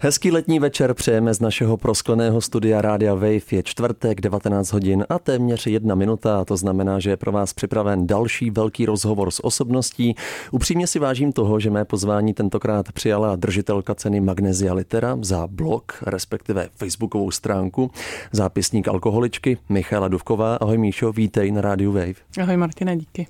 Hezký letní večer přejeme z našeho proskleného studia Rádia Wave. Je čtvrtek, 19 hodin a téměř jedna minuta. A to znamená, že je pro vás připraven další velký rozhovor s osobností. Upřímně si vážím toho, že mé pozvání tentokrát přijala držitelka ceny Magnesia Litera za blog, respektive facebookovou stránku, zápisník alkoholičky Michála Duvková. Ahoj Míšo, vítej na Rádiu Wave. Ahoj Martina, díky.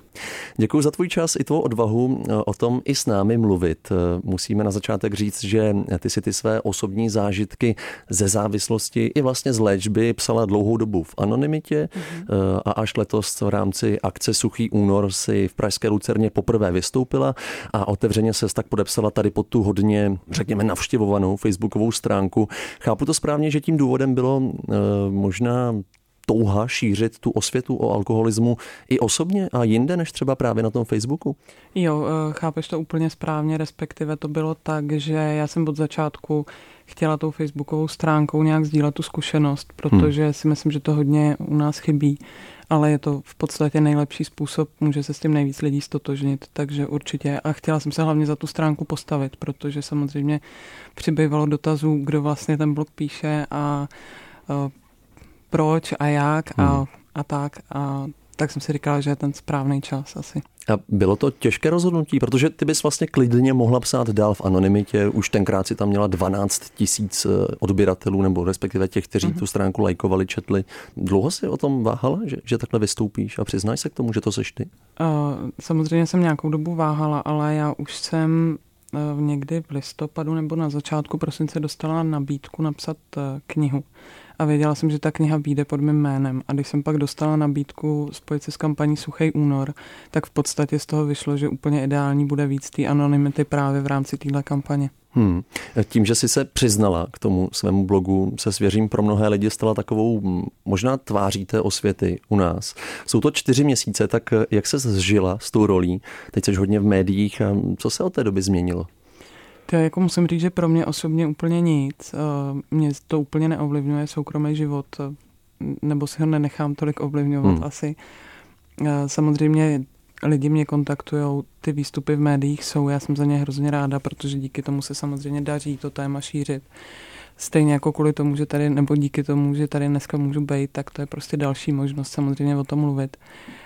Děkuji za tvůj čas i tvou odvahu eh, o tom i s námi mluvit. Eh, musíme na začátek říct, že ty si ty své osobní zážitky ze závislosti i vlastně z léčby psala dlouhou dobu v anonymitě mm-hmm. a až letos v rámci akce Suchý únor si v Pražské Lucerně poprvé vystoupila a otevřeně se tak podepsala tady pod tu hodně, řekněme, navštěvovanou facebookovou stránku. Chápu to správně, že tím důvodem bylo eh, možná touha šířit tu osvětu o alkoholismu i osobně a jinde než třeba právě na tom Facebooku? Jo, eh, chápeš to úplně správně, respektive to bylo tak, že já jsem od začátku chtěla tou facebookovou stránkou nějak sdílet tu zkušenost, protože hmm. si myslím, že to hodně u nás chybí, ale je to v podstatě nejlepší způsob, může se s tím nejvíc lidí stotožnit, takže určitě. A chtěla jsem se hlavně za tu stránku postavit, protože samozřejmě přibývalo dotazů, kdo vlastně ten blog píše a eh, proč a jak a, hmm. a tak. A tak jsem si říkal, že je ten správný čas asi. A bylo to těžké rozhodnutí, protože ty bys vlastně klidně mohla psát dál v anonymitě. Už tenkrát si tam měla 12 tisíc eh, odběratelů, nebo respektive těch, kteří mm-hmm. tu stránku lajkovali, četli. Dlouho si o tom váhala, že, že takhle vystoupíš a přiznáš se k tomu, že to seš ty? Uh, samozřejmě jsem nějakou dobu váhala, ale já už jsem uh, někdy v listopadu nebo na začátku prosince dostala nabídku napsat uh, knihu a věděla jsem, že ta kniha vyjde pod mým jménem. A když jsem pak dostala nabídku spojit se s kampaní Suchý únor, tak v podstatě z toho vyšlo, že úplně ideální bude víc té anonymity právě v rámci téhle kampaně. Hmm. Tím, že jsi se přiznala k tomu svému blogu, se svěřím pro mnohé lidi stala takovou možná tváří té osvěty u nás. Jsou to čtyři měsíce, tak jak se zžila s tou rolí? Teď jsi hodně v médiích. Co se od té doby změnilo? To jako musím říct, že pro mě osobně úplně nic. Eh, mě to úplně neovlivňuje soukromý život, eh, nebo si ho nenechám tolik ovlivňovat hmm. asi. Eh, samozřejmě lidi mě kontaktují, ty výstupy v médiích jsou, já jsem za ně hrozně ráda, protože díky tomu se samozřejmě daří to téma šířit. Stejně jako kvůli tomu, že tady, nebo díky tomu, že tady dneska můžu být, tak to je prostě další možnost samozřejmě o tom mluvit.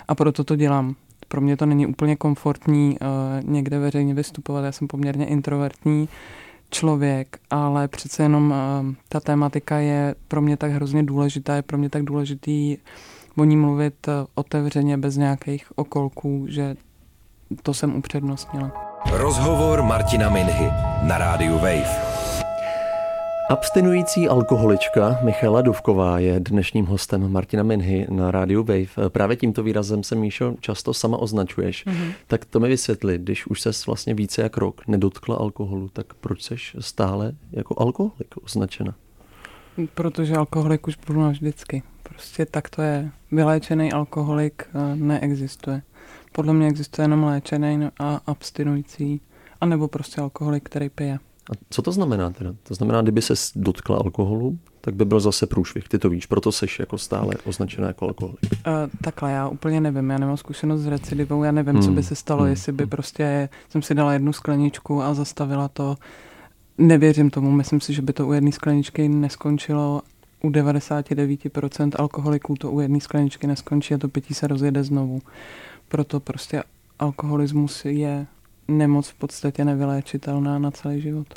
A proto to dělám pro mě to není úplně komfortní uh, někde veřejně vystupovat. Já jsem poměrně introvertní člověk, ale přece jenom uh, ta tématika je pro mě tak hrozně důležitá, je pro mě tak důležitý o ní mluvit uh, otevřeně, bez nějakých okolků, že to jsem upřednostnila. Rozhovor Martina Minhy na rádiu Wave. Abstinující alkoholička Michala Duvková je dnešním hostem Martina Minhy na rádiu Wave. Právě tímto výrazem se, Míšo, často sama označuješ. Mm-hmm. Tak to mi vysvětli, když už ses vlastně více jak rok nedotkla alkoholu, tak proč seš stále jako alkoholik označena? Protože alkoholik už budu vždycky. Prostě tak to je. Vyléčený alkoholik eh, neexistuje. Podle mě existuje jenom léčený a abstinující, anebo prostě alkoholik, který pije. A co to znamená teda? To znamená, kdyby se dotkla alkoholu, tak by byl zase průšvih. Ty to víš, proto jsi jako stále označená jako alkoholik. Uh, takhle, já úplně nevím. Já nemám zkušenost s recidivou, já nevím, hmm. co by hmm. se stalo, hmm. jestli by prostě jsem si dala jednu skleničku a zastavila to. Nevěřím tomu, myslím si, že by to u jedné skleničky neskončilo. U 99% alkoholiků to u jedné skleničky neskončí a to pití se rozjede znovu. Proto prostě alkoholismus je nemoc v podstatě nevyléčitelná na celý život.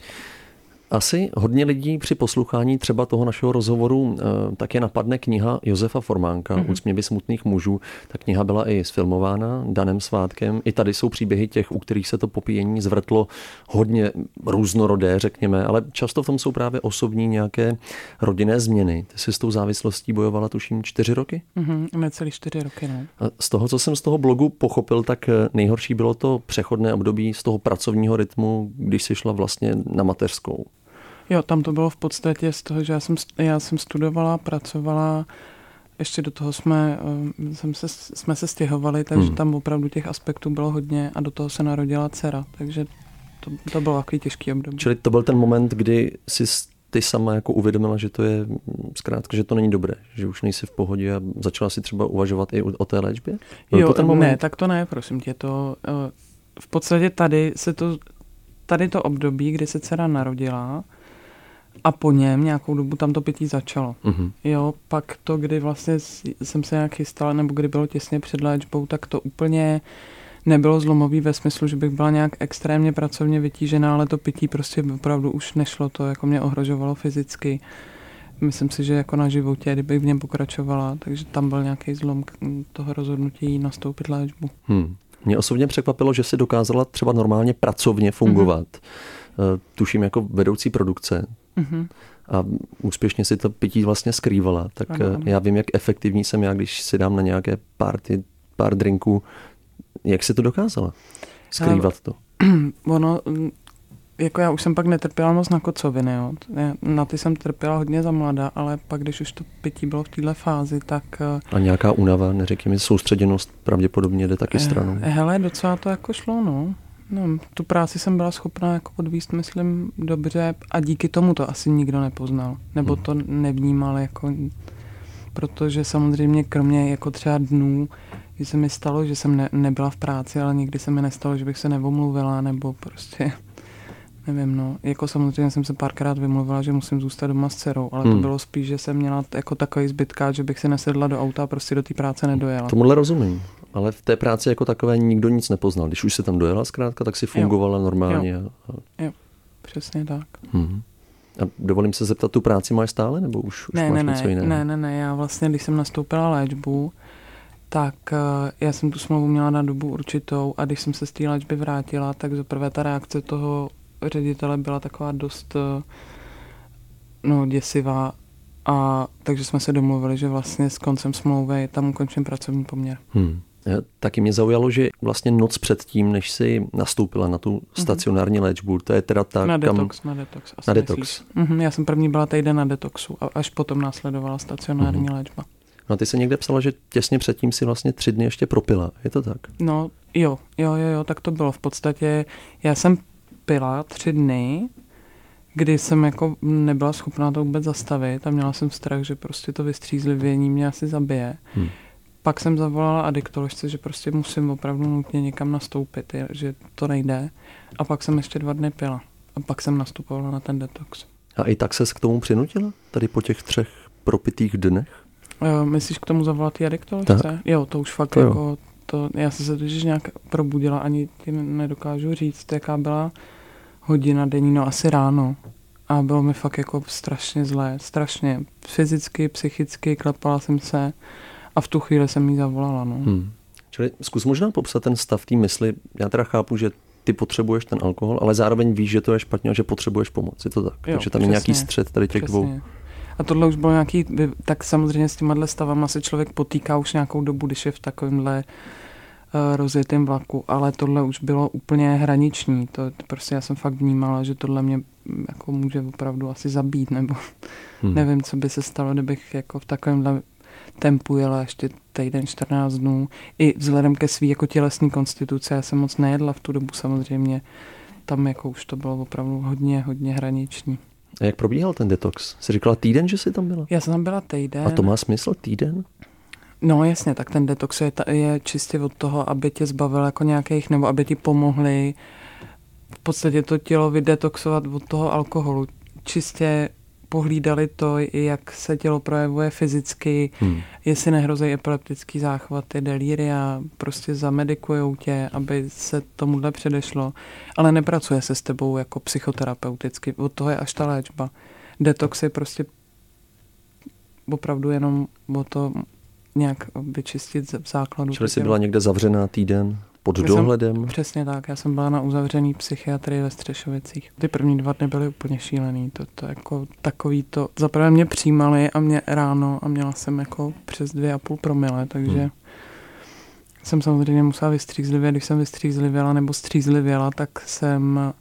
Asi hodně lidí při poslouchání třeba toho našeho rozhovoru eh, také napadne kniha Josefa Formánka mm-hmm. Úsměvy smutných mužů. Ta kniha byla i sfilmována danem svátkem. I tady jsou příběhy těch, u kterých se to popíjení zvrtlo hodně různorodé, řekněme, ale často v tom jsou právě osobní nějaké rodinné změny. Ty jsi s tou závislostí bojovala tuším čtyři roky? Mm-hmm, necelý čtyři roky, no. A z toho, co jsem z toho blogu pochopil, tak eh, nejhorší bylo to přechodné období z toho pracovního rytmu, když jsi šla vlastně na mateřskou. Jo, tam to bylo v podstatě z toho, že já jsem, já jsem studovala, pracovala, ještě do toho jsme, eh, jsem se, jsme se stěhovali, takže hmm. tam opravdu těch aspektů bylo hodně a do toho se narodila dcera, takže to, to bylo takový těžký období. Čili to byl ten moment, kdy jsi ty sama jako uvědomila, že to je zkrátka, že to není dobré, že už nejsi v pohodě a začala si třeba uvažovat i o té léčbě? Byl jo, to ten moment? ne, tak to ne, prosím tě, to eh, v podstatě tady se to, tady to období, kdy se dcera narodila, a po něm nějakou dobu tam to pití začalo. Uh-huh. Jo, pak to, kdy vlastně jsem se nějak chystala, nebo kdy bylo těsně před léčbou, tak to úplně nebylo zlomový ve smyslu, že bych byla nějak extrémně pracovně vytížená, ale to pití prostě opravdu už nešlo, to jako mě ohrožovalo fyzicky. Myslím si, že jako na životě, kdybych v něm pokračovala, takže tam byl nějaký zlom toho rozhodnutí nastoupit léčbu. Hmm. Mě osobně překvapilo, že si dokázala třeba normálně pracovně fungovat. Mm-hmm. Tuším jako vedoucí produkce. Mm-hmm. A úspěšně si to pití vlastně skrývala. Tak ano, ano. já vím, jak efektivní jsem já, když si dám na nějaké party pár drinků, jak se to dokázala? Skrývat to? Ono, jako já už jsem pak netrpěla moc na kocoviny, jo. Na ty jsem trpěla hodně za mladá, ale pak, když už to pití bylo v této fázi, tak... Eh, A nějaká únava, neřekněme, soustředěnost pravděpodobně jde taky eh, stranou. Hele, docela to jako šlo, no. No, tu práci jsem byla schopná jako odvíst, myslím, dobře a díky tomu to asi nikdo nepoznal. Nebo hmm. to nevnímal jako... Protože samozřejmě kromě jako třeba dnů, že se mi stalo, že jsem ne, nebyla v práci, ale nikdy se mi nestalo, že bych se nevomluvila, nebo prostě, nevím, no. Jako samozřejmě jsem se párkrát vymluvila, že musím zůstat doma s dcerou, ale hmm. to bylo spíš, že jsem měla jako takový zbytká, že bych si nesedla do auta a prostě do té práce nedojela. Tomuhle rozumím. Ale v té práci jako takové nikdo nic nepoznal. Když už se tam dojela zkrátka, tak si fungovala jo. normálně. Jo. jo, přesně tak. Hmm. A dovolím se zeptat, tu práci máš stále, nebo už, už ne, máš ne, něco jiného? Ne, ne, ne, já vlastně, když jsem nastoupila léčbu, tak uh, já jsem tu smlouvu měla na dobu určitou a když jsem se z té léčby vrátila, tak zaprvé ta reakce toho ředitele byla taková dost uh, no, děsivá a takže jsme se domluvili, že vlastně s koncem smlouvy tam ukončím pracovní poměr. Hmm. Taky mě zaujalo, že vlastně noc před tím, než si nastoupila na tu mhm. stacionární léčbu, to je teda ta... Na detox, kam... na detox. Asi na detox. Mm-hmm, já jsem první byla týden na detoxu a až potom následovala stacionární mm-hmm. léčba. No a ty se někde psala, že těsně předtím si vlastně tři dny ještě propila. Je to tak? No jo, jo, jo, jo, tak to bylo. V podstatě já jsem pila tři dny, kdy jsem jako nebyla schopná to vůbec zastavit a měla jsem strach, že prostě to vystřízlivění mě asi zabije. Hmm. Pak jsem zavolala adiktoložce, že prostě musím opravdu nutně někam nastoupit, že to nejde. A pak jsem ještě dva dny pila. A pak jsem nastupovala na ten detox. A i tak ses k tomu přinutila? Tady po těch třech propitých dnech? Uh, myslíš k tomu zavolat ty adiktoložce? Tak. Jo, to už fakt to jako... Jo. To, já jsem se totiž nějak probudila, ani ti nedokážu říct, jaká byla hodina denní, no asi ráno. A bylo mi fakt jako strašně zlé, strašně. Fyzicky, psychicky, klepala jsem se a v tu chvíli jsem jí zavolala. No. Hmm. Čili zkus možná popsat ten stav té mysli. Já teda chápu, že ty potřebuješ ten alkohol, ale zároveň víš, že to je špatně a že potřebuješ pomoc. Je to tak? Jo, Takže tam přesně, je nějaký střed tady těch přesně. dvou. A tohle už bylo nějaký, tak samozřejmě s těma stavama se člověk potýká už nějakou dobu, když je v takovémhle uh, rozjetém vlaku, ale tohle už bylo úplně hraniční. To prostě já jsem fakt vnímala, že tohle mě mm, jako může opravdu asi zabít, nebo hmm. nevím, co by se stalo, kdybych jako v takovémhle tempu jela ještě týden, 14 dnů. I vzhledem ke svý jako tělesní konstituce, já jsem moc nejedla v tu dobu samozřejmě. Tam jako už to bylo opravdu hodně, hodně hraniční. A jak probíhal ten detox? Jsi říkala týden, že jsi tam byla? Já jsem tam byla týden. A to má smysl týden? No jasně, tak ten detox je, je čistě od toho, aby tě zbavil jako nějakých, nebo aby ti pomohli v podstatě to tělo vydetoxovat od toho alkoholu. Čistě pohlídali to, jak se tělo projevuje fyzicky, hmm. jestli nehrozí epileptický záchvaty, delíria, prostě zamedikujou tě, aby se tomuhle předešlo, ale nepracuje se s tebou jako psychoterapeuticky, od toho je až ta léčba. Detox je prostě opravdu jenom o to nějak vyčistit v základu. Čili jsi byla někde zavřená týden? Pod já dohledem? Jsem, přesně tak, já jsem byla na uzavřený psychiatrii ve Střešovicích. Ty první dva dny byly úplně šílený, to, to jako takový to, zaprvé mě přijímali a mě ráno a měla jsem jako přes dvě a půl promile, takže hmm. jsem samozřejmě musela vystřízlivět, když jsem vystřízlivěla nebo střízlivěla, tak jsem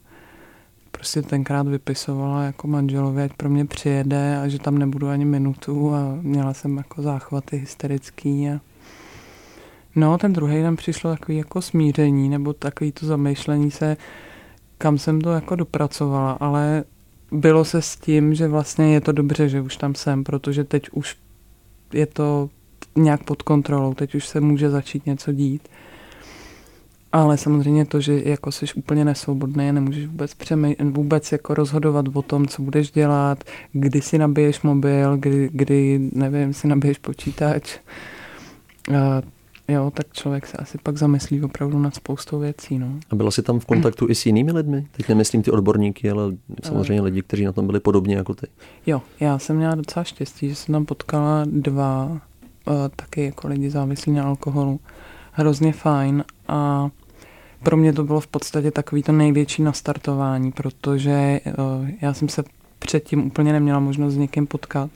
prostě tenkrát vypisovala jako manželovi, ať pro mě přijede a že tam nebudu ani minutu a měla jsem jako záchvaty hysterický a No, ten druhý den přišlo takový jako smíření, nebo takový to zamýšlení se, kam jsem to jako dopracovala, ale bylo se s tím, že vlastně je to dobře, že už tam jsem, protože teď už je to nějak pod kontrolou, teď už se může začít něco dít. Ale samozřejmě to, že jako jsi úplně nesvobodný nemůžeš vůbec, přemý, vůbec jako rozhodovat o tom, co budeš dělat, kdy si nabiješ mobil, kdy, kdy nevím, si nabiješ počítač. Jo, tak člověk se asi pak zamyslí opravdu nad spoustou věcí. No. A byla jsi tam v kontaktu i s jinými lidmi? Teď nemyslím ty odborníky, ale samozřejmě lidi, kteří na tom byli podobně jako ty. Jo, já jsem měla docela štěstí, že jsem tam potkala dva uh, taky jako lidi závislí na alkoholu. Hrozně fajn a pro mě to bylo v podstatě takový to největší nastartování, protože uh, já jsem se předtím úplně neměla možnost s někým potkat.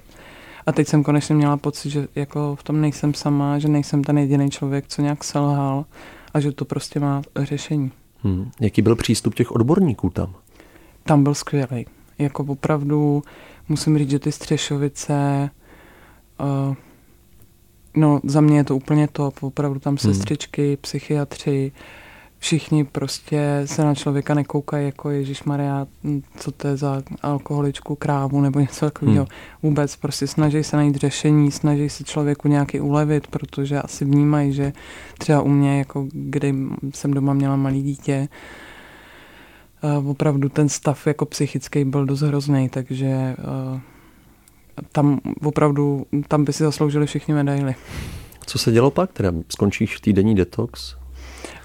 A teď jsem konečně měla pocit, že jako v tom nejsem sama, že nejsem ten jediný člověk, co nějak selhal a že to prostě má řešení. Hmm. Jaký byl přístup těch odborníků tam? Tam byl skvělý. Jako opravdu musím říct, že ty Střešovice, uh, no za mě je to úplně top, opravdu tam hmm. sestřičky, psychiatři, všichni prostě se na člověka nekoukají jako Ježíš Maria, co to je za alkoholičku, krávu nebo něco takového. Hmm. Vůbec prostě snaží se najít řešení, snaží se člověku nějaký ulevit, protože asi vnímají, že třeba u mě, jako kdy jsem doma měla malý dítě, opravdu ten stav jako psychický byl dost hrozný, takže tam opravdu, tam by si zasloužili všichni medaily. Co se dělo pak? Teda skončíš týdenní detox?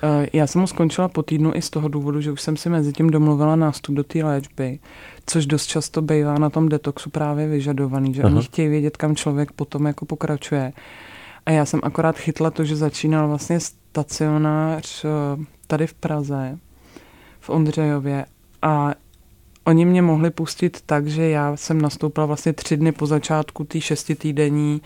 Eh, já jsem ho skončila po týdnu i z toho důvodu, že už jsem si mezi tím domluvila nástup do té léčby, což dost často bývá na tom detoxu právě vyžadovaný, že Aha. oni chtějí vědět, kam člověk potom jako pokračuje. A já jsem akorát chytla to, že začínal vlastně stacionář eh, tady v Praze, v Ondřejově a oni mě mohli pustit tak, že já jsem nastoupila vlastně tři dny po začátku té šestitýdenní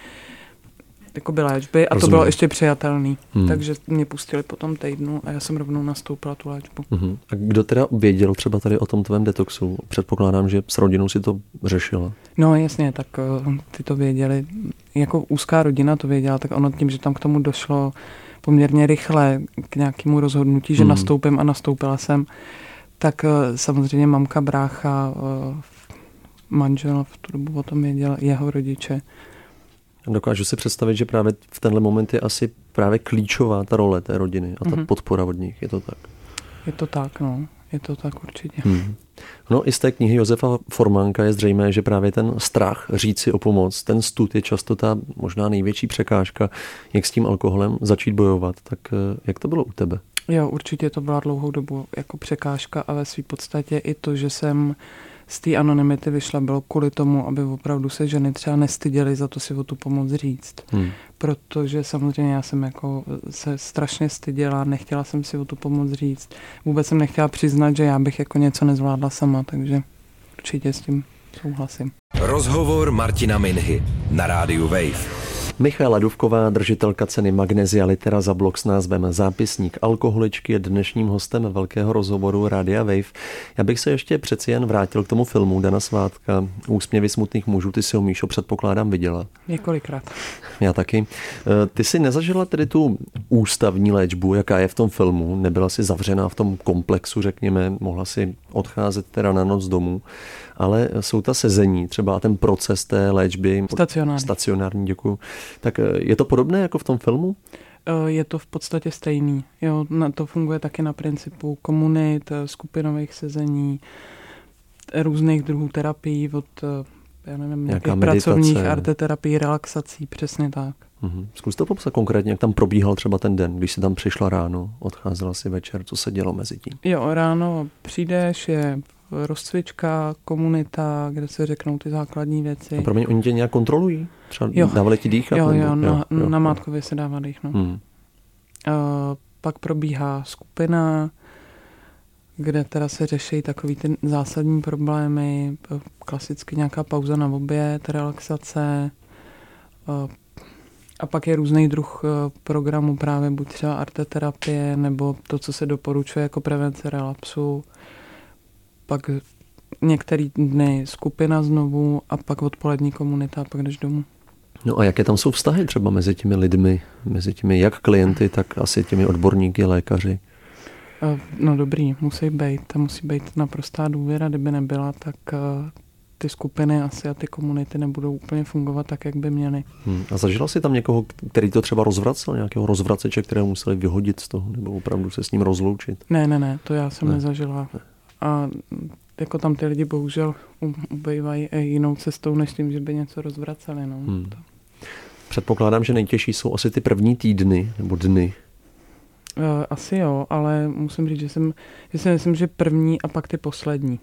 jakoby léčby a Rozumím. to bylo ještě přijatelný. Hmm. Takže mě pustili po tom týdnu a já jsem rovnou nastoupila tu léčbu. Hmm. A kdo teda věděl třeba tady o tom tvém detoxu? Předpokládám, že s rodinou si to řešila. No jasně, tak uh, ty to věděli. Jako úzká rodina to věděla, tak ono tím, že tam k tomu došlo poměrně rychle k nějakému rozhodnutí, že hmm. nastoupím a nastoupila jsem, tak uh, samozřejmě mamka, brácha, uh, manžel v tu dobu o tom věděl, jeho rodiče. Dokážu si představit, že právě v tenhle moment je asi právě klíčová ta role té rodiny a ta mm-hmm. podpora od nich. Je to tak? Je to tak, no. Je to tak určitě. Hmm. No i z té knihy Josefa Formánka je zřejmé, že právě ten strach říct si o pomoc, ten stud je často ta možná největší překážka, jak s tím alkoholem začít bojovat. Tak eh, jak to bylo u tebe? Jo, určitě to byla dlouhou dobu jako překážka a ve své podstatě i to, že jsem z té anonymity vyšla, bylo kvůli tomu, aby opravdu se ženy třeba nestyděly za to si o tu pomoc říct. Hmm. Protože samozřejmě já jsem jako se strašně styděla, nechtěla jsem si o tu pomoc říct. Vůbec jsem nechtěla přiznat, že já bych jako něco nezvládla sama, takže určitě s tím souhlasím. Rozhovor Martina Minhy na rádiu Wave. Michála Duvková, držitelka ceny Magnesia Litera za blok s názvem Zápisník alkoholičky je dnešním hostem velkého rozhovoru Radia Wave. Já bych se ještě přeci jen vrátil k tomu filmu Dana Svátka. Úsměvy smutných mužů, ty si ho Míšo předpokládám viděla. Několikrát. Já taky. E, ty si nezažila tedy tu ústavní léčbu, jaká je v tom filmu? Nebyla si zavřená v tom komplexu, řekněme, mohla si odcházet teda na noc domů ale jsou ta sezení, třeba ten proces té léčby. Stacionární. Stacionární, děkuji. Tak eh, je to podobné jako v tom filmu? Eh, je to v podstatě stejný. Jo, na to funguje taky na principu komunit, eh, skupinových sezení, různých druhů terapií, od já nevím, nějakých pracovních arteterapií, relaxací, přesně tak. Mm-hmm. Zkus to popsat konkrétně, jak tam probíhal třeba ten den, když jsi tam přišla ráno, odcházela si večer, co se dělo mezi tím? Jo, ráno přijdeš, je rozcvička, komunita, kde se řeknou ty základní věci. A pro mě oni tě nějak kontrolují? Třeba jo. dávali ti dýchat? Jo, nebo? jo, na, jo, na mátkově se dává dých. No. Hmm. Uh, pak probíhá skupina, kde teda se řeší takový ty zásadní problémy, klasicky nějaká pauza na oběd, relaxace, uh, a pak je různý druh programu, právě buď třeba arteterapie, nebo to, co se doporučuje jako prevence relapsu pak některý dny skupina znovu a pak odpolední komunita a pak jdeš domů. No a jaké tam jsou vztahy třeba mezi těmi lidmi, mezi těmi jak klienty, tak asi těmi odborníky, lékaři? No dobrý, musí být. Tam musí být naprostá důvěra. Kdyby nebyla, tak ty skupiny asi a ty komunity nebudou úplně fungovat tak, jak by měly. Hmm. A zažila jsi tam někoho, který to třeba rozvracel, nějakého rozvraceče, kterého museli vyhodit z toho, nebo opravdu se s ním rozloučit? Ne, ne, ne, to já jsem ne. nezažila. A jako tam ty lidi bohužel ubývají jinou cestou, než tím, že by něco rozvraceli. No. Hmm. Předpokládám, že nejtěžší jsou asi ty první týdny nebo dny. Uh, asi jo, ale musím říct, že jsem, že si myslím, že první a pak ty poslední.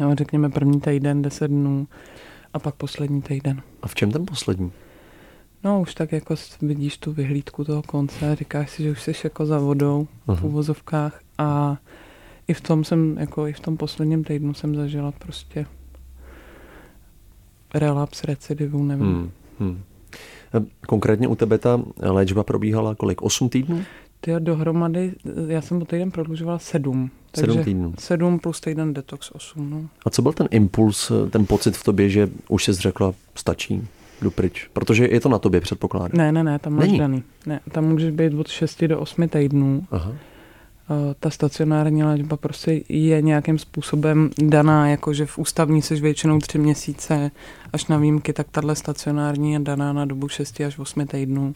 Jo, řekněme první týden, deset dnů a pak poslední týden. A v čem ten poslední? No už tak jako vidíš tu vyhlídku toho konce, říkáš si, že už jsi jako za vodou Aha. v uvozovkách a i v tom jsem, jako i v tom posledním týdnu jsem zažila prostě relaps, recidivu, nevím. Hmm, hmm. Konkrétně u tebe ta léčba probíhala kolik? 8 týdnů? Ty dohromady, já jsem o týden prodlužovala sedm. Sedm týdnů. Sedm plus týden detox osm. No. A co byl ten impuls, ten pocit v tobě, že už jsi řekla, stačí, jdu pryč? Protože je to na tobě, předpokládám. Ne, ne, ne, tam máš Není. daný. Ne, tam můžeš být od 6 do 8 týdnů. Aha. Ta stacionární léčba prostě je nějakým způsobem daná, jakože v ústavní seš většinou tři měsíce, až na výjimky, tak tahle stacionární je daná na dobu 6 až 8 týdnů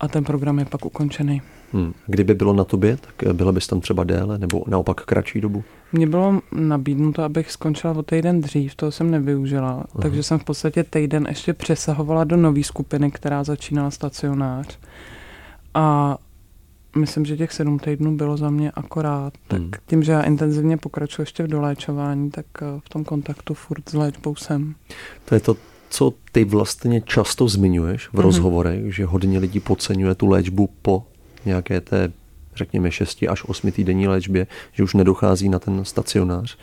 a ten program je pak ukončený. Hmm. Kdyby bylo na tobě, tak byla bys tam třeba déle nebo naopak kratší dobu? Mně bylo nabídnuto, abych skončila o týden dřív, toho jsem nevyužila, Aha. takže jsem v podstatě týden ještě přesahovala do nové skupiny, která začínala stacionář. A myslím, že těch sedm týdnů bylo za mě akorát. Tak hmm. tím, že já intenzivně pokračuji ještě v doléčování, tak eh, v tom kontaktu furt s léčbou jsem. To je to co ty vlastně často zmiňuješ v mm-hmm. rozhovorech, že hodně lidí podceňuje tu léčbu po nějaké té, řekněme, 6 až 8 týdenní léčbě, že už nedochází na ten stacionář,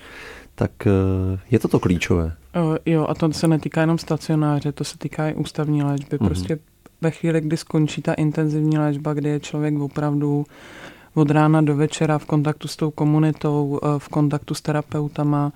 tak eh, je to to klíčové. Uh, jo, a to se netýká jenom stacionáře, to se týká i ústavní léčby. Mm-hmm. Prostě ve chvíli, kdy skončí ta intenzivní léčba, kdy je člověk opravdu od rána do večera v kontaktu s tou komunitou, eh, v kontaktu s terapeutama,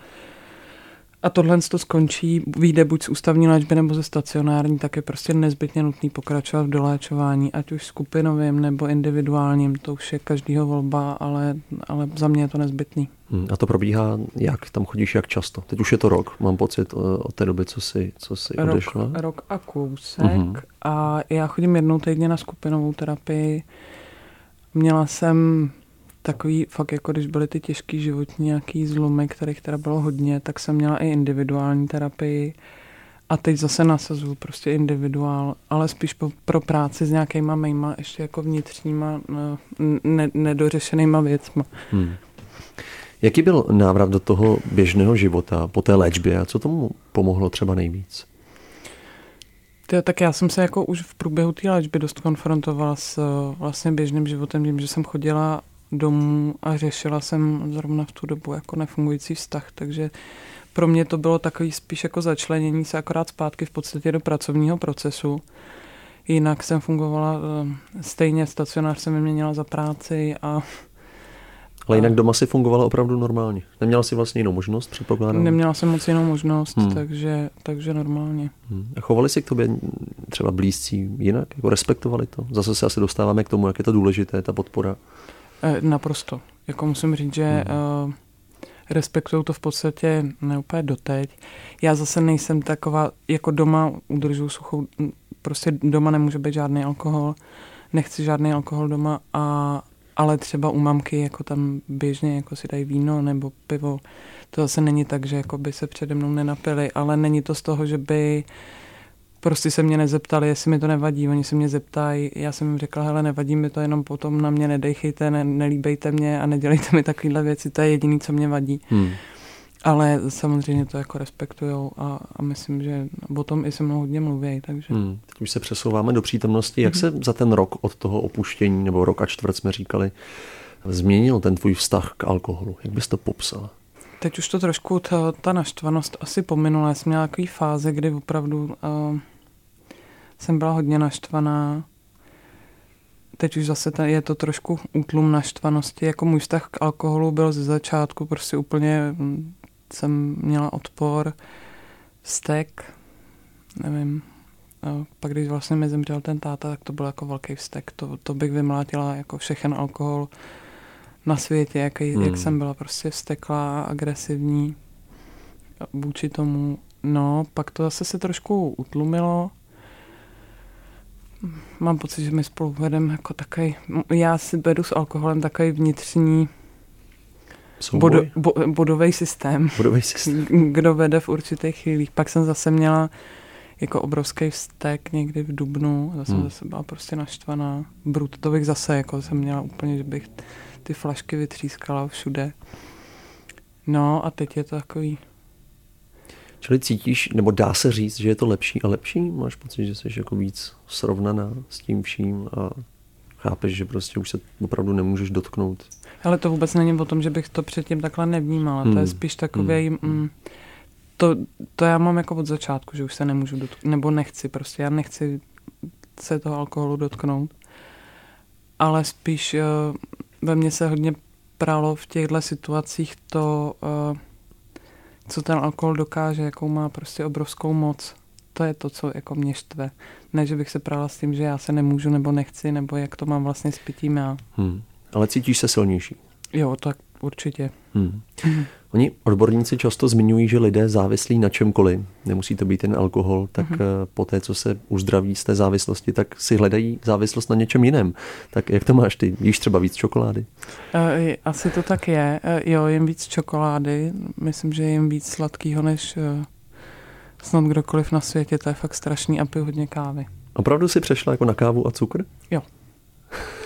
a tohle to skončí, vyjde buď z ústavní léčby nebo ze stacionární, tak je prostě nezbytně nutný pokračovat v doléčování, ať už skupinovým nebo individuálním, to už je každýho volba, ale, ale za mě je to nezbytný. Hmm, a to probíhá jak? Tam chodíš jak často? Teď už je to rok, mám pocit, od té doby, co jsi, co jsi rok, odešla. Rok a kousek uh-huh. a já chodím jednou týdně na skupinovou terapii. Měla jsem takový fakt jako když byly ty těžký životní nějaký zlomy, kterých teda bylo hodně, tak jsem měla i individuální terapii a teď zase nasazuju prostě individuál, ale spíš po, pro práci s nějakýma mýma ještě jako vnitřníma ne, nedořešenýma věcma. Hmm. Jaký byl návrat do toho běžného života po té léčbě a co tomu pomohlo třeba nejvíc? Tyjo, tak já jsem se jako už v průběhu té léčby dost konfrontovala s vlastně běžným životem tím, že jsem chodila domů a řešila jsem zrovna v tu dobu jako nefungující vztah, takže pro mě to bylo takový spíš jako začlenění se akorát zpátky v podstatě do pracovního procesu. Jinak jsem fungovala eh, stejně, stacionář jsem vyměnila za práci a ale jinak doma si fungovala opravdu normálně. Neměla si vlastně jinou možnost, předpokládám? Neměla jsem moc jinou možnost, hmm. takže, takže normálně. Hmm. A chovali si k tobě třeba blízcí jinak? Jako respektovali to? Zase se asi dostáváme k tomu, jak je to důležité, ta podpora. Eh, naprosto. Jako musím říct, že hmm. respektují to v podstatě ne úplně doteď. Já zase nejsem taková, jako doma udržuju suchou, prostě doma nemůže být žádný alkohol, nechci žádný alkohol doma, a, ale třeba u mamky jako tam běžně jako si dají víno nebo pivo. To zase není tak, že jako by se přede mnou nenapili, ale není to z toho, že by uh, prostě se mě nezeptali, jestli mi to nevadí. Oni se mě zeptají, já jsem jim řekla, hele, nevadí mi to, jenom potom na mě nedejchejte, ne, nelíbejte mě a nedělejte mi takovéhle věci, to je jediné, co mě vadí. Hmm. Ale samozřejmě to jako respektujou a, a myslím, že o tom i se mnou hodně mluví. Takže. Hmm. Teď už se přesouváme do přítomnosti. Jak hmm. se za ten rok od toho opuštění, nebo rok a čtvrt jsme říkali, změnil ten tvůj vztah k alkoholu? Jak bys to popsala? Teď už to trošku, ta, ta naštvanost asi pominula. Já jsem měla takový fáze, kdy opravdu uh, jsem byla hodně naštvaná. Teď už zase je to trošku útlum naštvanosti. Jako můj vztah k alkoholu byl ze začátku prostě úplně, mm, jsem měla odpor, vztek, nevím. A pak když vlastně mi zemřel ten táta, tak to byl jako velký vztek. To, to bych vymlátila jako všechen alkohol na světě, jak, hmm. jak jsem byla prostě vzteklá agresivní vůči tomu. No, pak to zase se trošku utlumilo. Mám pocit, že my spolu vedeme jako takový, já si vedu s alkoholem takový vnitřní bodo, bo, bodový systém. Bodový systém. Kdo vede v určitých chvílích. Pak jsem zase měla jako obrovský vztek někdy v Dubnu. Zase, hmm. zase byla prostě naštvaná. Brut, to bych zase jako jsem měla úplně, že bych ty flašky vytřískala všude. No a teď je to takový... Čili cítíš, nebo dá se říct, že je to lepší a lepší? Máš pocit, že jsi jako víc srovnaná s tím vším a chápeš, že prostě už se opravdu nemůžeš dotknout? Ale to vůbec není o tom, že bych to předtím takhle nevnímala. Hmm. To je hmm. spíš takový... Hmm. Mm, to, to já mám jako od začátku, že už se nemůžu dotknout, nebo nechci prostě, já nechci se toho alkoholu dotknout. Ale spíš uh, ve mně se hodně pralo v těchto situacích to, uh, co ten alkohol dokáže, jakou má prostě obrovskou moc. To je to, co jako mě štve. Ne, že bych se prala s tím, že já se nemůžu nebo nechci, nebo jak to mám vlastně s pitím já. Hmm. Ale cítíš se silnější? Jo, tak určitě. Hmm. Oni odborníci často zmiňují, že lidé závislí na čemkoliv, nemusí to být jen alkohol, tak hmm. po té, co se uzdraví z té závislosti, tak si hledají závislost na něčem jiném. Tak jak to máš ty? Jíš třeba víc čokolády? Eh, asi to tak je. Eh, jo, jen víc čokolády. Myslím, že jen víc sladkého než snad kdokoliv na světě. To je fakt strašný a piju hodně kávy. Opravdu si přešla jako na kávu a cukr? Jo.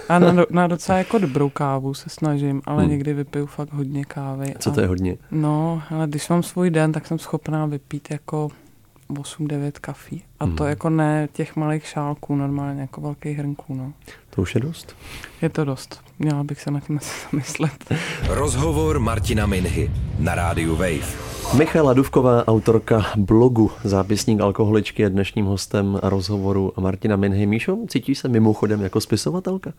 A na, na docela jako dobrou kávu se snažím, ale hmm. někdy vypiju fakt hodně kávy. Co to je hodně? No, ale když mám svůj den, tak jsem schopná vypít jako 8-9 kafí. A hmm. to jako ne těch malých šálků, normálně jako velkých hrnků, no. To už je dost? Je to dost. Měla bych se na tím asi zamyslet. Rozhovor Martina Minhy na rádiu Wave. Michala Duvková, autorka blogu Zápisník alkoholičky je dnešním hostem rozhovoru Martina Minhy. Míšo, cítíš se mimochodem jako spisovatelka?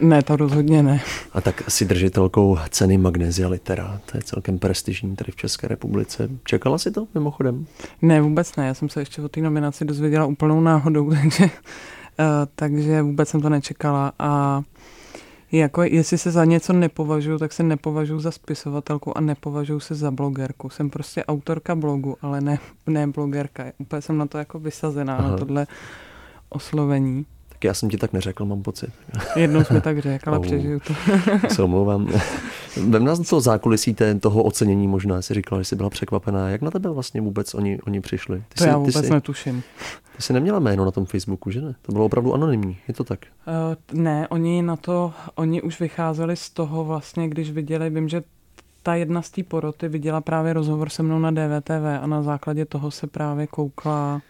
Ne, to rozhodně ne. A tak si držitelkou ceny Magnesia Litera. To je celkem prestižní tady v České republice. Čekala si to mimochodem? Ne, vůbec ne. Já jsem se ještě o té nominaci dozvěděla úplnou náhodou, takže, uh, takže vůbec jsem to nečekala. A jako jestli se za něco nepovažuji, tak se nepovažuji za spisovatelku a nepovažuji se za blogerku. Jsem prostě autorka blogu, ale ne, ne blogerka. Úplně jsem na to jako vysazená, Aha. na tohle oslovení. Tak já jsem ti tak neřekl, mám pocit. Jednou jsme tak řekl, ale přežiju to. se omlouvám. Vem nás co zákulisí té, toho ocenění možná, jsi říkala, že jsi byla překvapená. Jak na tebe vlastně vůbec oni, oni přišli? Ty to jsi, já vůbec ty jsi, netuším. Ty jsi neměla jméno na tom Facebooku, že ne? To bylo opravdu anonymní, je to tak? Uh, ne, oni na to, oni už vycházeli z toho vlastně, když viděli, vím, že ta jedna z té poroty viděla právě rozhovor se mnou na DVTV a na základě toho se právě koukla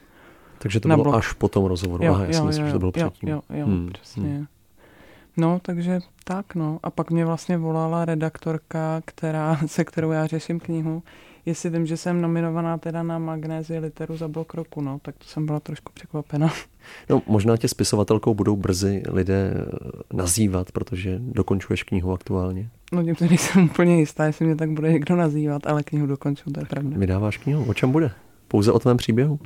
takže to bylo blok. až po tom rozhovoru. Jo, Aha, já jo, si myslím, jo, že to bylo jo, předtím. Jo, jo, hmm, přesně. Hmm. No, takže tak, no. A pak mě vlastně volala redaktorka, která, se kterou já řeším knihu, jestli vím, že jsem nominovaná teda na Magnézi literu za blok roku, no, tak to jsem byla trošku překvapena. No, možná tě spisovatelkou budou brzy lidé eh, nazývat, protože dokončuješ knihu aktuálně. No, tím se nejsem úplně jistá, jestli mě tak bude někdo nazývat, ale knihu dokonču, to je pravda. Vydáváš knihu, o čem bude? Pouze o tvém příběhu?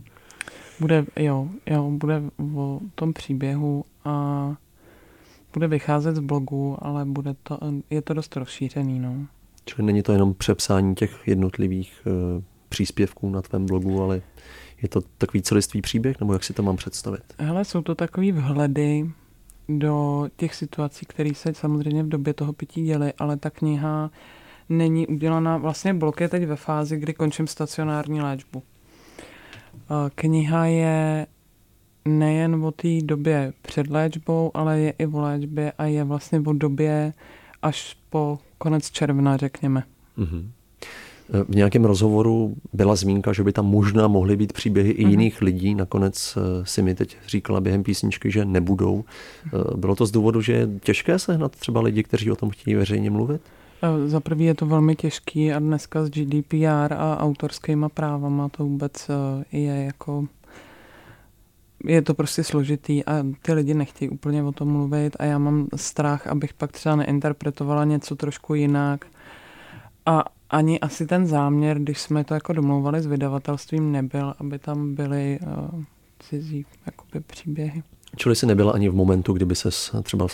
Bude, jo, jo, bude o tom příběhu a bude vycházet z blogu, ale bude to, je to dost rozšířený, no. Čili není to jenom přepsání těch jednotlivých uh, příspěvků na tvém blogu, ale je to takový celistvý příběh, nebo jak si to mám představit? Hele, jsou to takový vhledy do těch situací, které se samozřejmě v době toho pití děly, ale ta kniha není udělaná, vlastně blok je teď ve fázi, kdy končím stacionární léčbu. Kniha je nejen o té době před léčbou, ale je i o léčbě a je vlastně o době až po konec června, řekněme. Mm-hmm. V nějakém rozhovoru byla zmínka, že by tam možná mohly být příběhy i mhm. jiných lidí. Nakonec eh, si mi teď říkala během písničky, že nebudou. Eh, bylo to z důvodu, že je těžké sehnat třeba lidi, kteří o tom chtějí veřejně mluvit? Za prvý je to velmi těžký a dneska s GDPR a autorskými právama to vůbec eh, je jako je to prostě složitý a ty lidi nechtějí úplně o tom mluvit a já mám strach, abych pak třeba neinterpretovala něco trošku jinak. A ani asi ten záměr, když jsme to jako domlouvali s vydavatelstvím, nebyl, aby tam byly uh, cizí jakoby, příběhy. Čili jsi nebyla ani v momentu, kdyby se třeba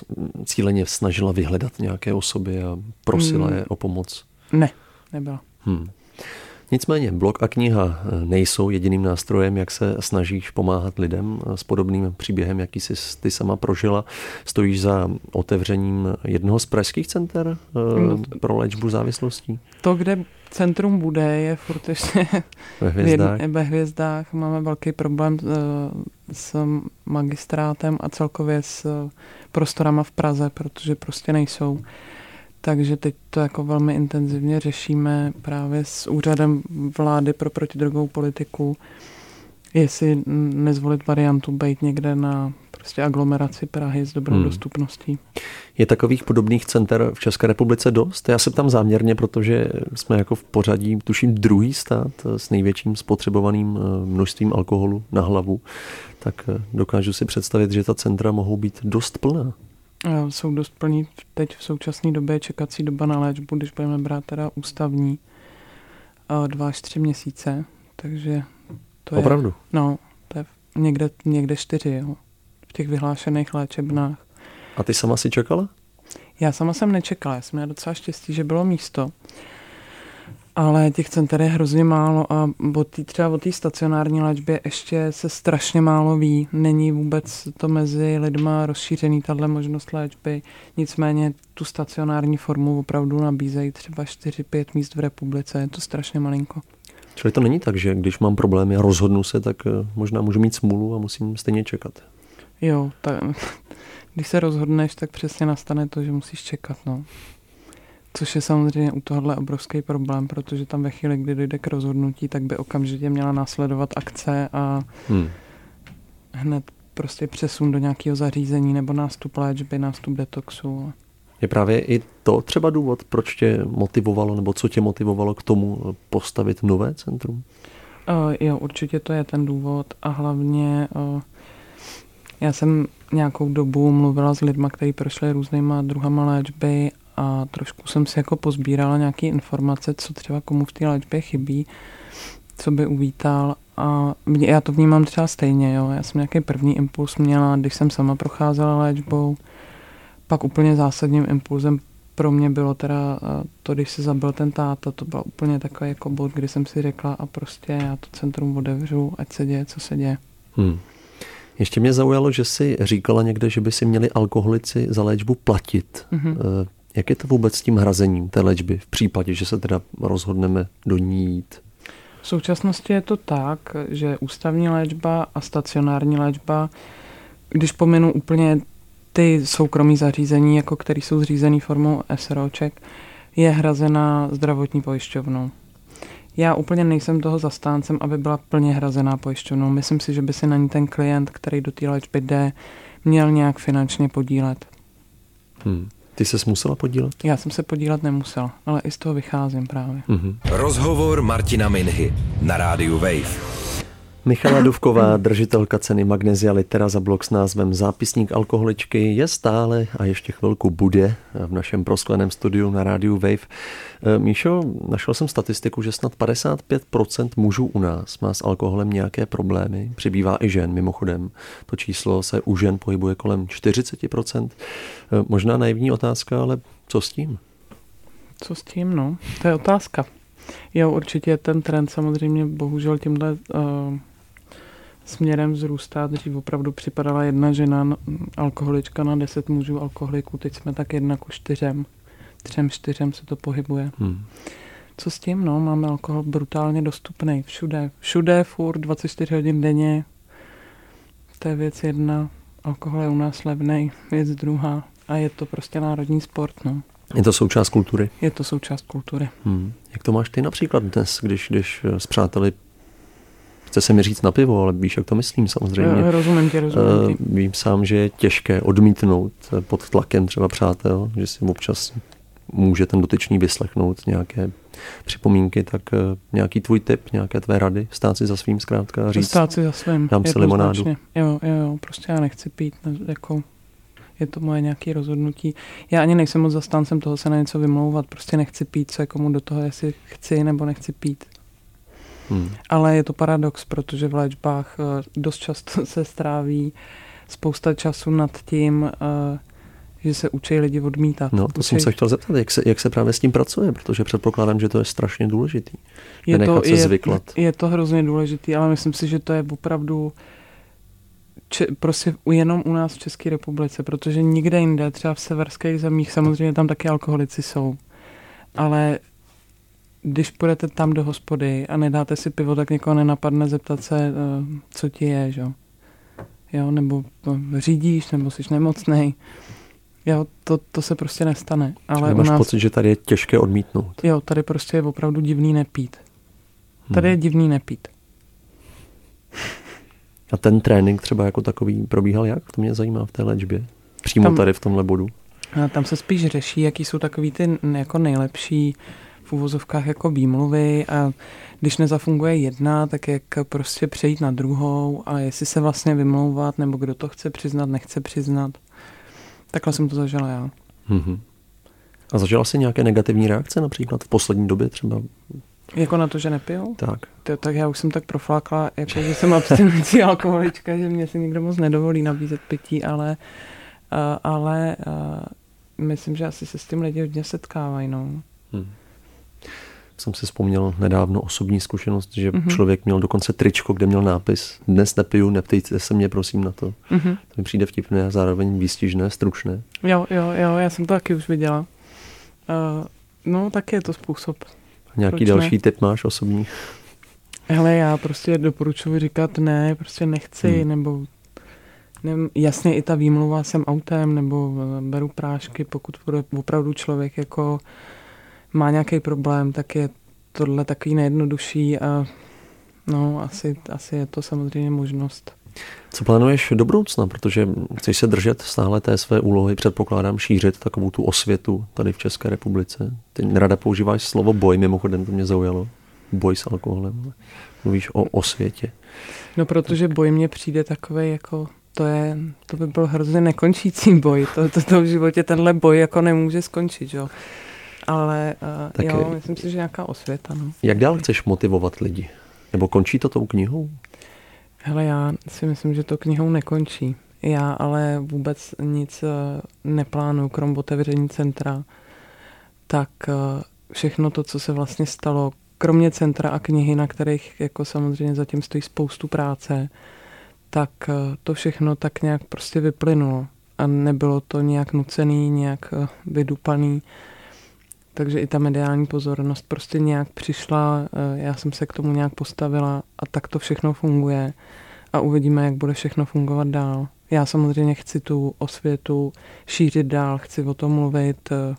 cíleně snažila vyhledat nějaké osoby a prosila hmm. je o pomoc? Ne, nebyla. Hmm. Nicméně blog a kniha eh, nejsou jediným nástrojem, jak se snažíš pomáhat lidem eh, s podobným příběhem, jaký jsi ty sama prožila. Stojíš za otevřením jednoho z pražských center eh, no pro léčbu závislostí? To, kde centrum bude, je furt ještě ve hvězdách. ve hvězdách. Máme velký problém s magistrátem a celkově s prostorama v Praze, protože prostě nejsou. Takže teď to jako velmi intenzivně řešíme právě s úřadem vlády pro protidrogovou politiku, jestli nezvolit variantu být někde na prostě aglomeraci Prahy s dobrou hmm. dostupností. Je takových podobných center v České republice dost? Já se tam záměrně, protože jsme jako v pořadí, tuším, druhý stát s největším spotřebovaným eh, množstvím alkoholu na hlavu, tak eh, dokážu si představit, že ta centra mohou být dost plná. Jsou dost plní teď v současné době čekací doba na léčbu, když budeme brát teda ústavní, dva až tři měsíce, takže to Opravdu? je... No, to je někde, někde čtyři, jo, v těch vyhlášených léčebnách. A ty sama si čekala? Já sama jsem nečekala, já jsem měla docela štěstí, že bylo místo ale těch center je hrozně málo a o tý, třeba o té stacionární léčbě ještě se strašně málo ví. Není vůbec to mezi lidma rozšířený, tahle možnost léčby. Nicméně tu stacionární formu opravdu nabízejí třeba 4-5 míst v republice. Je to strašně malinko. Čili to není tak, že když mám problémy a rozhodnu se, tak eh, možná můžu mít smůlu a musím stejně čekat. Jo, tak, když se rozhodneš, tak přesně nastane to, že musíš čekat. No. Což je samozřejmě u tohohle obrovský problém, protože tam ve chvíli, kdy dojde k rozhodnutí, tak by okamžitě měla následovat akce a hmm. hned prostě přesun do nějakého zařízení nebo nástup léčby, nástup detoxu. Je právě i to třeba důvod, proč tě motivovalo, nebo co tě motivovalo k tomu postavit nové centrum? Uh, jo, určitě to je ten důvod a hlavně uh, já jsem nějakou dobu mluvila s lidmi, kteří prošli různýma druhama léčby a trošku jsem si jako pozbírala nějaké informace, co třeba komu v té léčbě chybí, co by uvítal a mě, já to vnímám třeba stejně, jo. Já jsem nějaký první impuls měla, když jsem sama procházela léčbou, pak úplně zásadním impulzem pro mě bylo teda to, když se zabil ten táta, to byl úplně takový jako bod, kdy jsem si řekla a prostě já to centrum otevřu, ať se děje, co se děje. Hmm. Ještě mě zaujalo, že si říkala někde, že by si měli alkoholici za léčbu platit. Mm-hmm. Jak je to vůbec s tím hrazením té léčby v případě, že se teda rozhodneme do ní jít? V současnosti je to tak, že ústavní léčba a stacionární léčba, když pominu úplně ty soukromí zařízení, jako které jsou zřízené formou SROček, je hrazená zdravotní pojišťovnou. Já úplně nejsem toho zastáncem, aby byla plně hrazená pojišťovnou. Myslím si, že by si na ní ten klient, který do té léčby jde, měl nějak finančně podílet. Hmm. Ty se musela podílet? Já jsem se podílet nemusela, ale i z toho vycházím právě. Mm-hmm. Rozhovor Martina Minhy na rádiu Wave. Michala Duvková, držitelka ceny Magnesia Litera za blok s názvem Zápisník alkoholičky, je stále a ještě chvilku bude v našem proskleném studiu na rádiu Wave. E, Míšo, našel jsem statistiku, že snad 55% mužů u nás má s alkoholem nějaké problémy. Přibývá i žen, mimochodem. To číslo se u žen pohybuje kolem 40%. E, možná naivní otázka, ale co s tím? Co s tím, no? To je otázka. Jo, určitě ten trend samozřejmě bohužel tímhle uh, směrem vzrůstá. Dřív opravdu připadala jedna žena alkoholička na deset mužů alkoholiků, teď jsme tak jedna ku čtyřem. Třem, čtyřem se to pohybuje. Hmm. Co s tím? No, máme alkohol brutálně dostupný všude. Všude, furt, 24 hodin denně. To je věc jedna. Alkohol je u nás levný, věc druhá. A je to prostě národní sport, no. Je to součást kultury? Je to součást kultury. Hmm. Jak to máš ty například dnes, když, když s přáteli chce se mi říct na pivo, ale víš, jak to myslím samozřejmě. Já, rozumím tě, rozumím tě. Vím sám, že je těžké odmítnout pod tlakem třeba přátel, že si občas může ten dotyčný vyslechnout nějaké připomínky, tak eh, nějaký tvůj tip, nějaké tvé rady, stát si za svým zkrátka a říct. Stát si za svým. Dám si limonádu. Jo, jo, jo, prostě já nechci pít, jako je to moje nějaké rozhodnutí. Já ani nejsem moc zastáncem toho se na něco vymlouvat, prostě nechci pít, co je komu do toho, jestli chci nebo nechci pít. Hmm. Ale je to paradox, protože v léčbách eh, dost často se stráví spousta času nad tím, uh, že se učí lidi odmítat. No, to učí... jsem se chtěl zeptat, jak se, jak se právě s tím pracuje, protože předpokládám, že to je strašně důležitý. Je to, se je, zvyklat. Je to hrozně důležitý, ale myslím si, že to je opravdu če, prostě jenom u nás v České republice, protože nikde jinde, třeba v severských zemích, samozřejmě tam taky alkoholici jsou, ale když půjdete tam do hospody a nedáte si pivo, tak někoho nenapadne zeptat se, eh, co ti je, že? jo, nebo řídíš, nebo jsi nemocnej. Jo, to, to se prostě nestane. Ale máš nás... pocit, že tady je těžké odmítnout. Jo, tady prostě je opravdu divný nepít. Tady hmm. je divný nepít. A ten trénink třeba jako takový probíhal jak? To mě zajímá v té léčbě. Přímo tam, tady v tomhle bodu. A tam se spíš řeší, jaký jsou takový ty jako nejlepší v uvozovkách jako výmluvy a když nezafunguje jedna, tak jak prostě přejít na druhou a jestli se vlastně vymlouvat, nebo kdo to chce přiznat, nechce přiznat. Takhle jsem to zažila já. Mm-hmm. A zažila jsi nějaké negativní reakce například v poslední době třeba? Jako na to, že nepiju? Tak. To, tak já už jsem tak proflákla, jako že jsem abstinující alkoholička, že mě si nikdo moc nedovolí nabízet pití, ale, uh, ale uh, myslím, že asi se s tím lidi hodně setkávají. No. Hmm jsem si vzpomněl nedávno osobní zkušenost, že mm-hmm. člověk měl dokonce tričko, kde měl nápis Dnes nepiju, neptejte se mě prosím na to. Mm-hmm. To mi přijde vtipné a zároveň výstižné, stručné. Jo, jo, jo, já jsem to taky už viděla. Uh, no, tak je to způsob. A nějaký Proč další ne? tip máš osobní? Hele, já prostě doporučuji říkat ne, prostě nechci, hmm. nebo nevím, jasně i ta výmluva jsem autem, nebo beru prášky, pokud bude opravdu člověk jako má nějaký problém, tak je tohle takový nejjednodušší a no, asi, asi je to samozřejmě možnost. Co plánuješ do budoucna, protože chceš se držet stále té své úlohy, předpokládám šířit takovou tu osvětu tady v České republice. Ty nerada používáš slovo boj, mimochodem to mě zaujalo. Boj s alkoholem. Mluvíš o osvětě. No protože boj mně přijde takový jako to je, to by byl hrozně nekončící boj. To, to, to v životě tenhle boj jako nemůže skončit, jo. Ale uh, tak jo, je, myslím si, že nějaká osvěta. No. Jak dál chceš motivovat lidi? Nebo končí to tou knihou? Hele, já si myslím, že to knihou nekončí. Já ale vůbec nic uh, neplánuju, krom otevření centra. Tak uh, všechno to, co se vlastně stalo, kromě centra a knihy, na kterých jako samozřejmě zatím stojí spoustu práce, tak to všechno tak nějak prostě vyplynulo. A nebylo to nějak nucený, nějak vydupaný takže i ta mediální pozornost prostě nějak přišla, eh, já jsem se k tomu nějak postavila a tak to všechno funguje a uvidíme, jak bude všechno fungovat dál. Já samozřejmě chci tu osvětu šířit dál, chci o tom mluvit eh,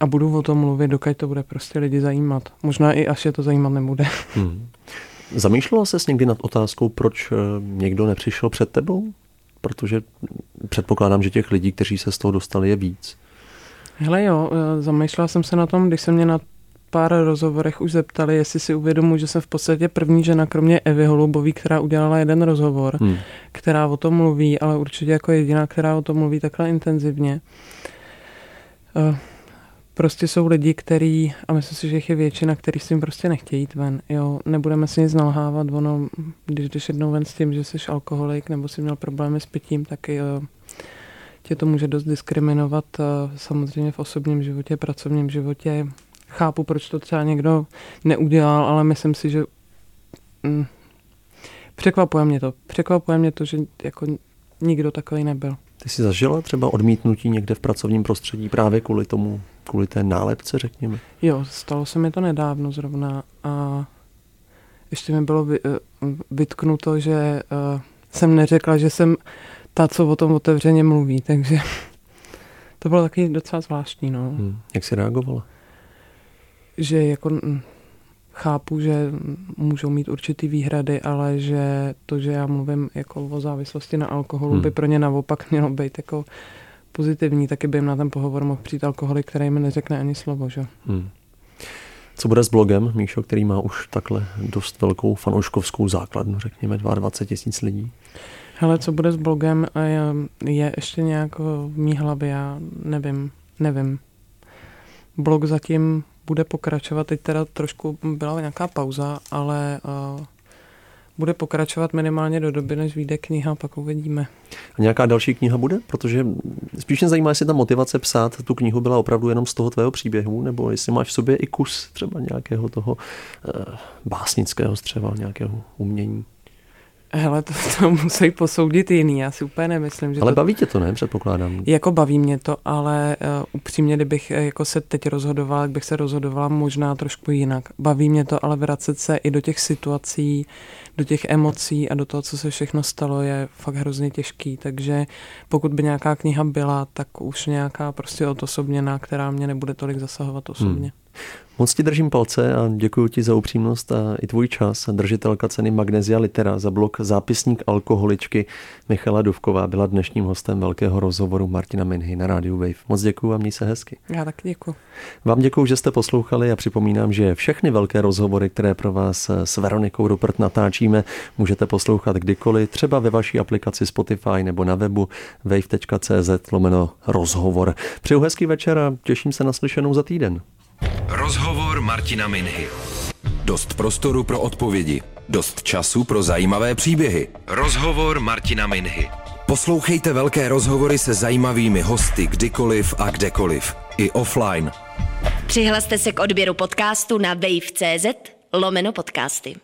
a budu o tom mluvit, dokud to bude prostě lidi zajímat. Možná i až je to zajímat nebude. Hmm. Zamýšlela ses někdy nad otázkou, proč eh, někdo nepřišel před tebou? Protože předpokládám, že těch lidí, kteří se z toho dostali, je víc. Hele jo, eh, zamýšlela jsem se na tom, když se mě na pár rozhovorech už zeptali, jestli si uvědomuji, že jsem v podstatě první žena, kromě Evy Holubový, která udělala jeden rozhovor, hmm. která o tom mluví, ale určitě jako jediná, která o tom mluví takhle intenzivně. Eh, prostě jsou lidi, který, a myslím si, že jich je většina, který s tím prostě nechtějí jít ven. Jo, nebudeme si nic nalhávat, ono, když jdeš jednou ven s tím, že jsi alkoholik nebo jsi měl problémy s pitím, tak jo, tě to může dost diskriminovat eh, samozřejmě v osobním životě, pracovním životě. Chápu, proč to třeba někdo neudělal, ale myslím si, že mm, překvapuje mě to. Překvapuje mě to, že jako nikdo takový nebyl. Ty jsi zažila třeba odmítnutí někde v pracovním prostředí právě kvůli tomu, kvůli té nálepce, řekněme? Jo, stalo se mi to nedávno zrovna a ještě mi bylo eh, vytknuto, že uh, jsem neřekla, že jsem ta, co o tom otevřeně mluví, takže to bylo taky docela zvláštní. No. Hmm. Jak jsi reagovala? Že jako chápu, že můžou mít určitý výhrady, ale že to, že já mluvím jako o závislosti na alkoholu, hmm. by pro ně naopak mělo být jako pozitivní, taky by jim na ten pohovor mohl přijít alkoholik, který mi neřekne ani slovo. Že? Hmm. Co bude s blogem, Míšo, který má už takhle dost velkou fanouškovskou základnu, řekněme 22 tisíc lidí? Hele, co bude s blogem, je, je ještě nějak v mý hlavě, já nevím, nevím. Blog zatím bude pokračovat, teď teda trošku byla nějaká pauza, ale uh, bude pokračovat minimálně do doby, než vyjde kniha, pak uvidíme. A nějaká další kniha bude? Protože spíš mě zajímá, jestli ta motivace psát tu knihu byla opravdu jenom z toho tvého příběhu, nebo jestli máš v sobě i kus třeba nějakého toho uh, básnického střeva, nějakého umění. Hele, to, to musí posoudit jiný, já si úplně nemyslím, že Ale to... baví tě to, ne? Předpokládám. Jako baví mě to, ale uh, upřímně, kdybych uh, jako se teď rozhodovala, jak bych se rozhodovala možná trošku jinak. Baví mě to, ale vracet se i do těch situací, do těch emocí a do toho, co se všechno stalo, je fakt hrozně těžký, takže pokud by nějaká kniha byla, tak už nějaká prostě odosobněná, která mě nebude tolik zasahovat osobně. Hmm. Moc ti držím palce a děkuji ti za upřímnost a i tvůj čas. Držitelka ceny Magnesia Litera za blok Zápisník alkoholičky Michala Duvková byla dnešním hostem velkého rozhovoru Martina Minhy na rádiu Wave. Moc děkuji a měj se hezky. Já taky děkuji. Vám děkuji, že jste poslouchali a připomínám, že všechny velké rozhovory, které pro vás s Veronikou Rupert natáčíme, můžete poslouchat kdykoliv, třeba ve vaší aplikaci Spotify nebo na webu wave.cz lomeno rozhovor. Přeju hezký večer a těším se na slyšenou za týden. Rozhovor Martina Minhy. Dost prostoru pro odpovědi. Dost času pro zajímavé příběhy. Rozhovor Martina Minhy. Poslouchejte velké rozhovory se zajímavými hosty kdykoliv a kdekoliv. I offline. Přihlaste se k odběru podcastu na wave.cz lomeno podcasty.